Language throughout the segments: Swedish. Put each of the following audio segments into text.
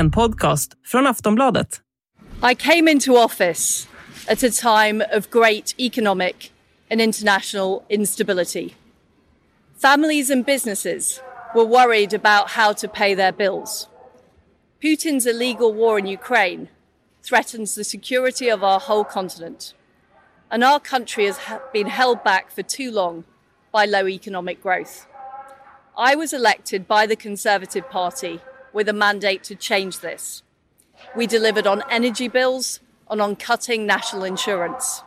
En podcast från Aftonbladet. I came into office at a time of great economic and international instability. Families and businesses were worried about how to pay their bills. Putin's illegal war in Ukraine threatens the security of our whole continent. And our country has been held back for too long by low economic growth. I was elected by the Conservative Party with a mandate to change this. We delivered on energy bills and on cutting national insurance.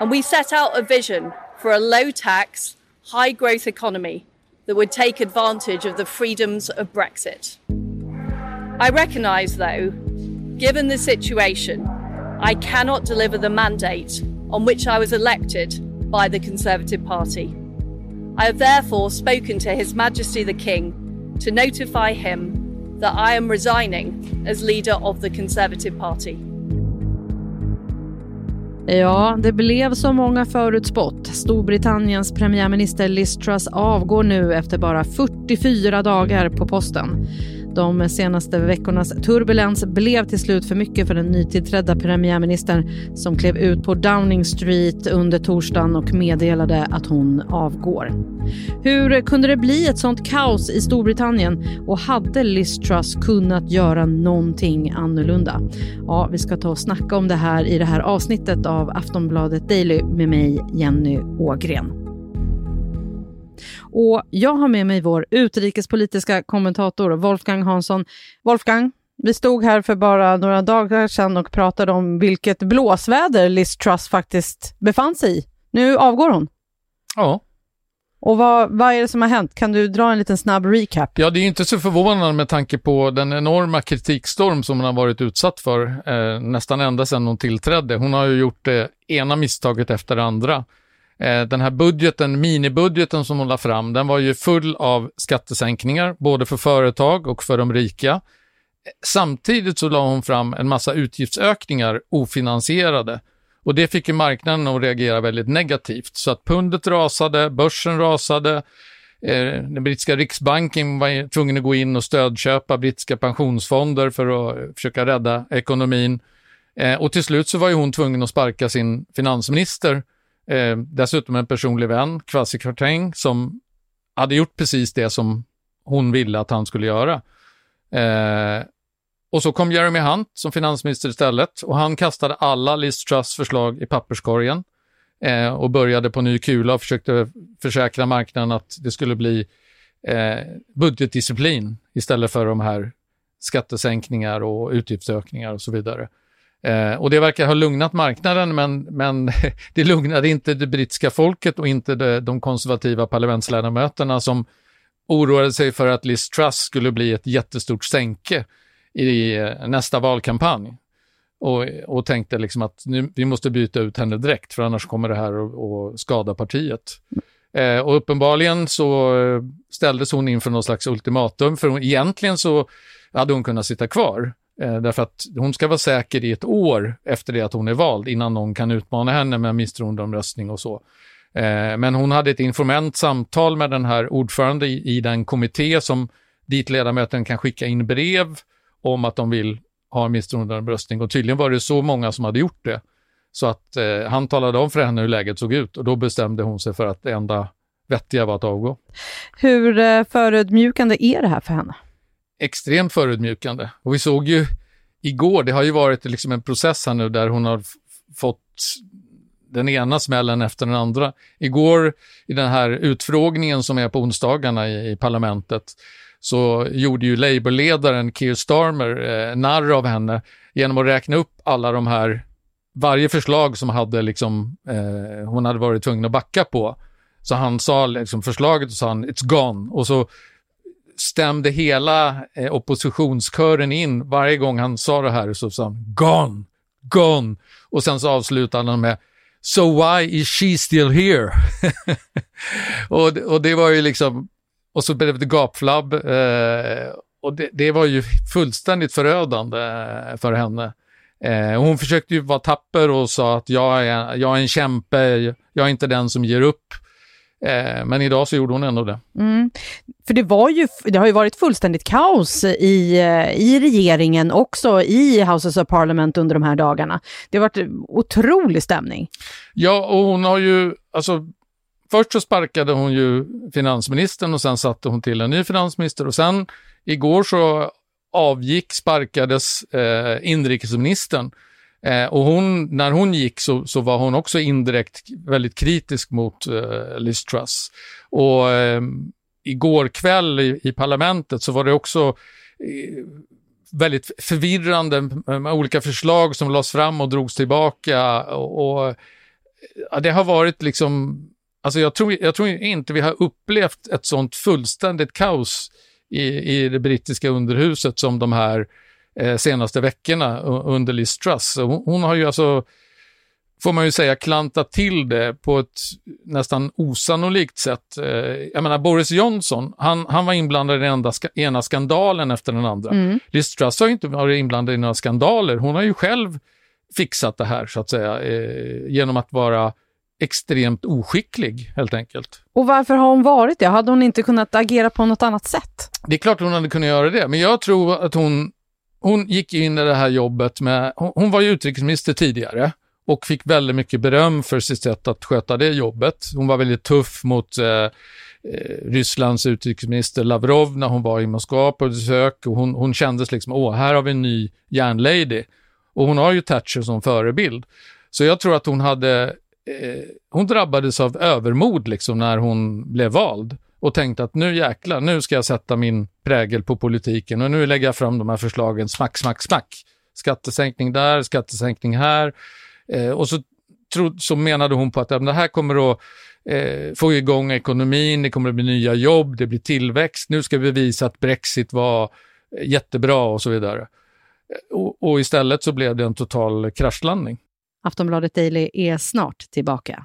And we set out a vision for a low tax, high growth economy that would take advantage of the freedoms of Brexit. I recognise, though, given the situation, I cannot deliver the mandate on which I was elected by the Conservative Party. I have therefore spoken to His Majesty the King to notify him that I am resigning as leader of the Conservative Party. Ja, det blev som många förutspått. Storbritanniens premiärminister Liz Truss avgår nu efter bara 44 dagar på posten. De senaste veckornas turbulens blev till slut för mycket för den nytillträdda premiärministern som klev ut på Downing Street under torsdagen och meddelade att hon avgår. Hur kunde det bli ett sånt kaos i Storbritannien och hade Liz Truss kunnat göra någonting annorlunda? Ja, vi ska ta och snacka om det här i det här avsnittet av Aftonbladet Daily med mig, Jenny Ågren. Och jag har med mig vår utrikespolitiska kommentator Wolfgang Hansson. Wolfgang, vi stod här för bara några dagar sedan och pratade om vilket blåsväder Liz Truss faktiskt befann sig i. Nu avgår hon. Ja. Och vad, vad är det som har hänt? Kan du dra en liten snabb recap? Ja, det är inte så förvånande med tanke på den enorma kritikstorm som hon har varit utsatt för eh, nästan ända sedan hon tillträdde. Hon har ju gjort det ena misstaget efter det andra. Eh, den här budgeten, minibudgeten som hon la fram, den var ju full av skattesänkningar, både för företag och för de rika. Samtidigt så la hon fram en massa utgiftsökningar ofinansierade och det fick ju marknaden att reagera väldigt negativt. Så att pundet rasade, börsen rasade, eh, den brittiska riksbanken var tvungen att gå in och stödköpa brittiska pensionsfonder för att försöka rädda ekonomin. Eh, och till slut så var ju hon tvungen att sparka sin finansminister Eh, dessutom en personlig vän, Kwasi Kwarteng, som hade gjort precis det som hon ville att han skulle göra. Eh, och så kom Jeremy Hunt som finansminister istället och han kastade alla Liz Truss förslag i papperskorgen eh, och började på ny kula och försökte försäkra marknaden att det skulle bli eh, budgetdisciplin istället för de här skattesänkningar och utgiftsökningar och så vidare. Eh, och det verkar ha lugnat marknaden, men, men det lugnade inte det brittiska folket och inte det, de konservativa parlamentsledamöterna som oroade sig för att Liz Truss skulle bli ett jättestort sänke i eh, nästa valkampanj. Och, och tänkte liksom att nu, vi måste byta ut henne direkt, för annars kommer det här att skada partiet. Eh, och uppenbarligen så ställdes hon inför någon slags ultimatum, för hon, egentligen så hade hon kunnat sitta kvar. Eh, därför att hon ska vara säker i ett år efter det att hon är vald innan någon kan utmana henne med misstroendeomröstning och så. Eh, men hon hade ett informellt samtal med den här ordförande i, i den kommitté som dit ledamöterna kan skicka in brev om att de vill ha misstroendeomröstning och tydligen var det så många som hade gjort det. Så att eh, han talade om för henne hur läget såg ut och då bestämde hon sig för att det enda vettiga var att avgå. Hur eh, förödmjukande är det här för henne? Extremt förödmjukande. Och vi såg ju igår, det har ju varit liksom en process här nu där hon har fått den ena smällen efter den andra. Igår i den här utfrågningen som är på onsdagarna i, i parlamentet så gjorde ju Labourledaren Keir Starmer eh, narr av henne genom att räkna upp alla de här, varje förslag som hade liksom, eh, hon hade varit tvungen att backa på. Så han sa liksom förslaget och sa han, it's gone. Och så stämde hela eh, oppositionskören in varje gång han sa det här så sa han gone, gone och sen så avslutade han med So why is she still here? och, och det var ju liksom, och så blev det gapflabb eh, och det, det, var ju fullständigt förödande eh, för henne. Eh, hon försökte ju vara tapper och sa att jag är, jag är en kämpe, jag är inte den som ger upp. Eh, men idag så gjorde hon ändå det. Mm. För det, var ju, det har ju varit fullständigt kaos i, eh, i regeringen, också i Houses of Parliament under de här dagarna. Det har varit otrolig stämning. Ja, och hon har ju, alltså först så sparkade hon ju finansministern och sen satte hon till en ny finansminister och sen igår så avgick, sparkades eh, inrikesministern. Eh, och hon, när hon gick så, så, var hon också indirekt väldigt kritisk mot eh, Liz Truss. Och eh, igår kväll i, i, parlamentet så var det också eh, väldigt förvirrande eh, med olika förslag som lades fram och drogs tillbaka. Och, och ja, det har varit liksom, alltså jag tror, jag tror inte vi har upplevt ett sånt fullständigt kaos i, i det brittiska underhuset som de här eh, senaste veckorna under Liz Truss. Hon, hon, har ju alltså, får man ju säga, klantat till det på ett nästan osannolikt sätt. Eh, jag menar, Boris Johnson, han, han var inblandad i den enda ena skandalen efter den andra. Mm. Liz Truss har ju inte varit inblandad i några skandaler. Hon har ju själv fixat det här, så att säga, eh, genom att vara extremt oskicklig helt enkelt. Och varför har hon varit det? Hade hon inte kunnat agera på något annat sätt? Det är klart hon hade kunnat göra det, men jag tror att hon, hon gick in i det här jobbet med, hon, hon var ju utrikesminister tidigare och fick väldigt mycket beröm för sitt sätt att sköta det jobbet. Hon var väldigt tuff mot eh, eh Rysslands utrikesminister Lavrov när hon var i Moskva på besök och hon, hon kändes liksom, åh, här har vi en ny järnlady. Och hon har ju Thatcher som förebild. Så jag tror att hon hade eh, hon drabbades av övermod liksom när hon blev vald och tänkte att nu jäklar, nu ska jag sätta min prägel på politiken och nu lägger jag fram de här förslagen smack, smack, smack. Skattesänkning där, skattesänkning här. Eh, och så, tro, så menade hon på att ja, det här kommer att eh, få igång ekonomin, det kommer att bli nya jobb, det blir tillväxt, nu ska vi visa att Brexit var eh, jättebra och så vidare. Eh, och, och istället så blev det en total kraschlandning. Aftonbladet Daily är snart tillbaka.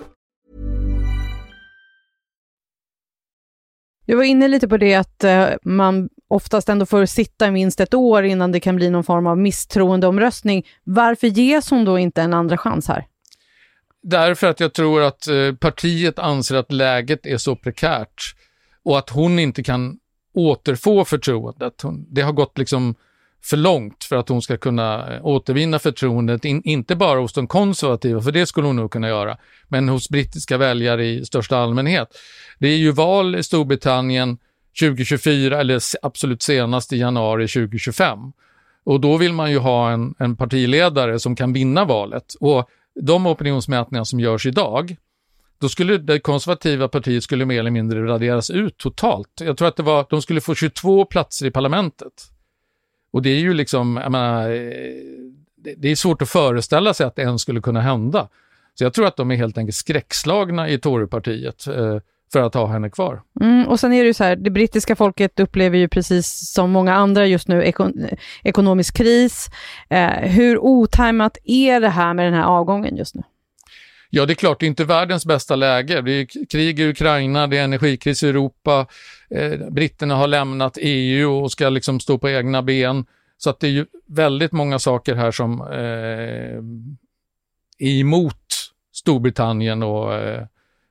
Du var inne lite på det att eh, man oftast ändå får sitta i minst ett år innan det kan bli någon form av misstroendeomröstning. Varför ges hon då inte en andra chans här? Därför att jag tror att eh, partiet anser att läget är så prekärt och att hon inte kan återfå förtroendet. Det har gått liksom för långt för att hon ska kunna eh, återvinna förtroendet, in, inte bara hos de konservativa, för det skulle hon nog kunna göra, men hos brittiska väljare i största allmänhet. Det är ju val i Storbritannien 2024, eller absolut senast i januari 2025. Och då vill man ju ha en, en partiledare som kan vinna valet. Och de opinionsmätningar som görs idag, då skulle det konservativa partiet skulle mer eller mindre raderas ut totalt. Jag tror att det var, de skulle få 22 platser i parlamentet. Och det är ju liksom, jag menar, eh, det är svårt att föreställa sig att det ens skulle kunna hända. Så jag tror att de är helt enkelt skräckslagna i Torypartiet eh, för att ha henne kvar. Mm, och sen är det ju så här, det brittiska folket upplever ju precis som många andra just nu ekon ekonomisk kris. Eh, hur otajmat är det här med den här avgången just nu? Ja, det är klart, det är inte världens bästa läge. Det är krig i Ukraina, det är energikris i Europa, eh, britterna har lämnat EU och ska liksom stå på egna ben. Så att det är ju väldigt många saker här som eh, är emot Storbritannien och, eh,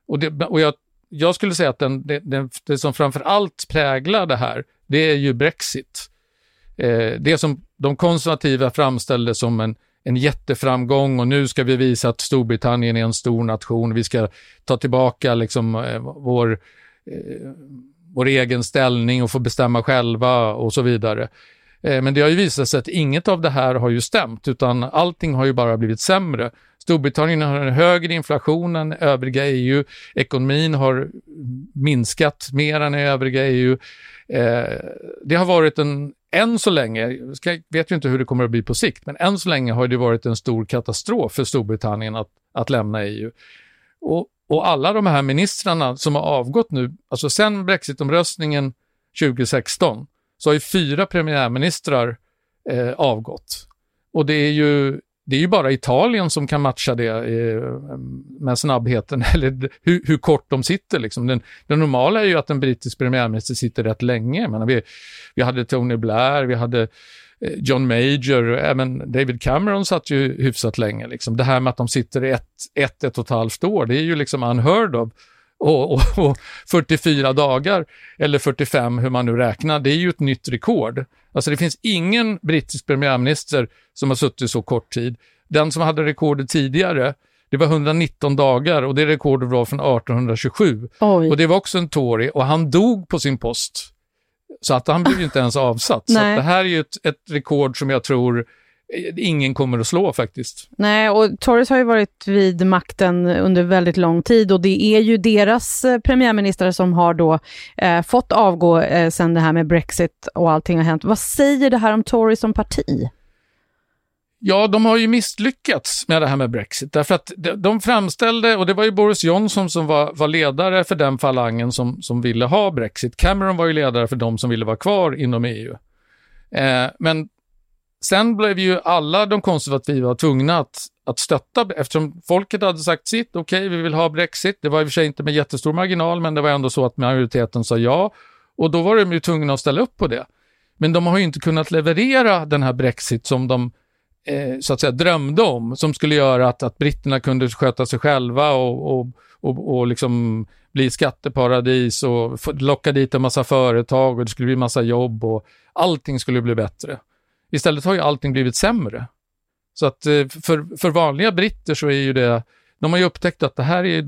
och, det, och jag, jag, skulle säga att den, det, den, det som framför allt präglar det här, det är ju Brexit. Eh, det som de konservativa framställde som en en jätteframgång och nu ska vi visa att Storbritannien är en stor nation. Vi ska ta tillbaka liksom eh, vår, eh, vår egen ställning och få bestämma själva och så vidare. Eh, men det har ju visat sig att inget av det här har ju stämt, utan allting har ju bara blivit sämre. Storbritannien har en högre inflation än övriga EU, ekonomin har minskat mer än i övriga EU. Eh, det har varit en än så länge, jag vet ju inte hur det kommer att bli på sikt, men än så länge har det varit en stor katastrof för Storbritannien att, att lämna EU. Och, och alla de här ministrarna som har avgått nu, alltså sen brexitomröstningen 2016, så har ju fyra premiärministrar eh, avgått. Och det är ju det är ju bara Italien som kan matcha det eh, med snabbheten, eller hur, hur, kort de sitter. Liksom. Den, det normala är ju att en brittisk premiärminister sitter rätt länge. Menar, vi, vi hade Tony Blair, vi hade eh, John Major, även David Cameron satt ju hyfsat länge. Liksom. Det här med att de sitter ett, ett, ett och ett halvt år, det är ju liksom unheard of. Och, och, och 44 dagar, eller 45 hur man nu räknar, det är ju ett nytt rekord. Alltså det finns ingen brittisk premiärminister som har suttit så kort tid. Den som hade rekordet tidigare, det var 119 dagar och det rekordet var från 1827. Oj. Och det var också en Tory och han dog på sin post. Så att han blev ju inte ens avsatt. så det här är ju ett, ett rekord som jag tror ingen kommer att slå faktiskt. Nej, och Tories har ju varit vid makten under väldigt lång tid och det är ju deras eh, premiärminister som har då eh, fått avgå eh, sen det här med Brexit och allting har hänt. Vad säger det här om Tories som parti? Ja, de har ju misslyckats med det här med Brexit därför att de framställde, och det var ju Boris Johnson som var, var ledare för den falangen som, som ville ha Brexit. Cameron var ju ledare för de som ville vara kvar inom EU. Eh, men Sen blev ju alla de konservativa tvungna att, att stötta eftersom folket hade sagt sitt, okej okay, vi vill ha Brexit. Det var i och för sig inte med jättestor marginal men det var ändå så att majoriteten sa ja och då var de ju tvungna att ställa upp på det. Men de har ju inte kunnat leverera den här Brexit som de eh, så att säga drömde om, som skulle göra att, att britterna kunde sköta sig själva och, och, och, och liksom bli skatteparadis och locka dit en massa företag och det skulle bli massa jobb och allting skulle bli bättre. Istället har ju allting blivit sämre. Så att eh, för, för vanliga britter så är ju det, de har ju upptäckt att det här är,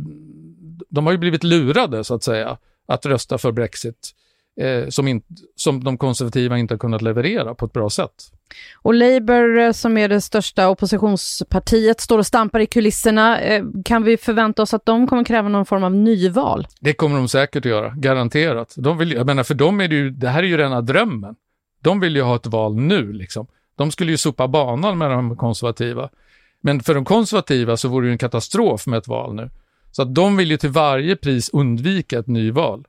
de har ju blivit lurade så att säga, att rösta för Brexit. Eh, som, in, som de konservativa inte har kunnat leverera på ett bra sätt. Och Labour, eh, som är det största oppositionspartiet, står och stampar i kulisserna. Eh, kan vi förvänta oss att de kommer kräva någon form av nyval? Det kommer de säkert att göra, garanterat. De vill, jag menar, för dem är det ju, det här är ju rena drömmen. De vill ju ha ett val nu liksom. De skulle ju sopa banan med de konservativa. Men för de konservativa så vore det en katastrof med ett val nu. Så att de vill ju till varje pris undvika ett nyval.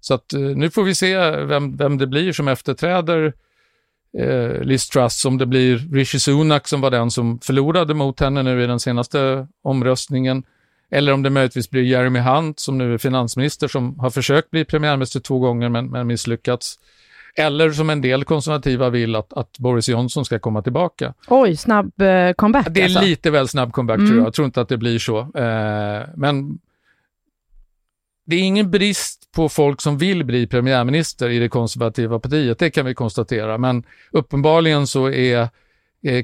Så att eh, nu får vi se vem, vem det blir som efterträder eh, Liz Truss, om det blir Rishi Sunak som var den som förlorade mot henne nu i den senaste omröstningen, eller om det möjligtvis blir Jeremy Hunt som nu är finansminister som har försökt bli premiärminister två gånger men, men misslyckats. Eller som en del konservativa vill att, att Boris Johnson ska komma tillbaka. Oj, snabb eh, comeback Det är alltså. lite väl snabb comeback mm. tror jag. Jag tror inte att det blir så. Eh, men det är ingen brist på folk som vill bli premiärminister i det konservativa partiet, det kan vi konstatera. Men uppenbarligen så är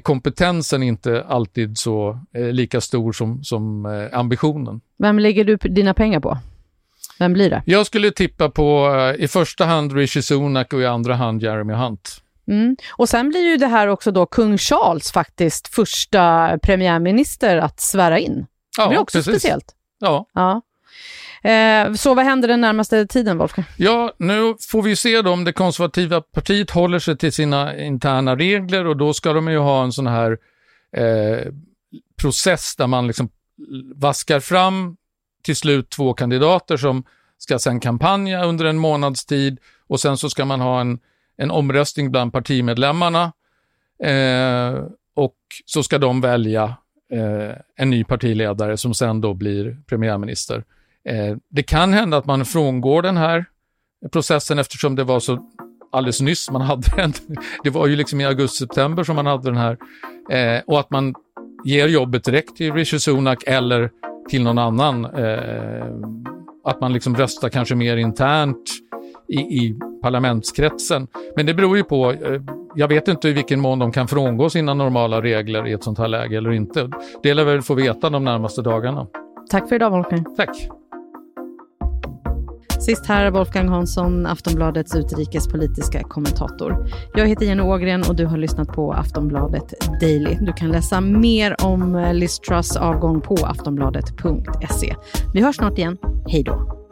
kompetensen inte alltid så eh, lika stor som, som eh, ambitionen. Vem lägger du dina pengar på? Vem blir det? Jag skulle tippa på uh, i första hand Rishi Sunak och i andra hand Jeremy Hunt. Mm. Och sen blir ju det här också då kung Charles faktiskt första premiärminister att svära in. Ja, det blir också precis. speciellt. Ja. ja. Eh, så vad händer den närmaste tiden, Wolfgang? Ja, nu får vi se då om det konservativa partiet håller sig till sina interna regler och då ska de ju ha en sån här eh, process där man liksom vaskar fram till slut två kandidater som ska sen kampanja under en månads tid och sen så ska man ha en, en omröstning bland partimedlemmarna eh, och så ska de välja eh, en ny partiledare som sen då blir premiärminister. Eh, det kan hända att man frångår den här processen eftersom det var så alldeles nyss man hade den. Det var ju liksom i augusti-september som man hade den här. Eh, och att man ger jobbet direkt till Rishi Sunak eller till någon annan. Eh, att man liksom röstar kanske mer internt i, i parlamentskretsen. Men det beror ju på, eh, jag vet inte i vilken mån de kan frångå sina normala regler i ett sånt här läge eller inte. Det lär väl få veta de närmaste dagarna. Tack för idag Wolfgang. Tack. Sist här Wolfgang Hansson, Aftonbladets utrikespolitiska kommentator. Jag heter Jenny Ågren och du har lyssnat på Aftonbladet Daily. Du kan läsa mer om eh, Liz Truss avgång på aftonbladet.se. Vi hörs snart igen. Hej då!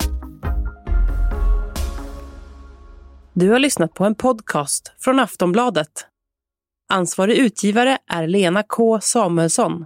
Du har lyssnat på en podcast från Aftonbladet. Ansvarig utgivare är Lena K Samuelsson.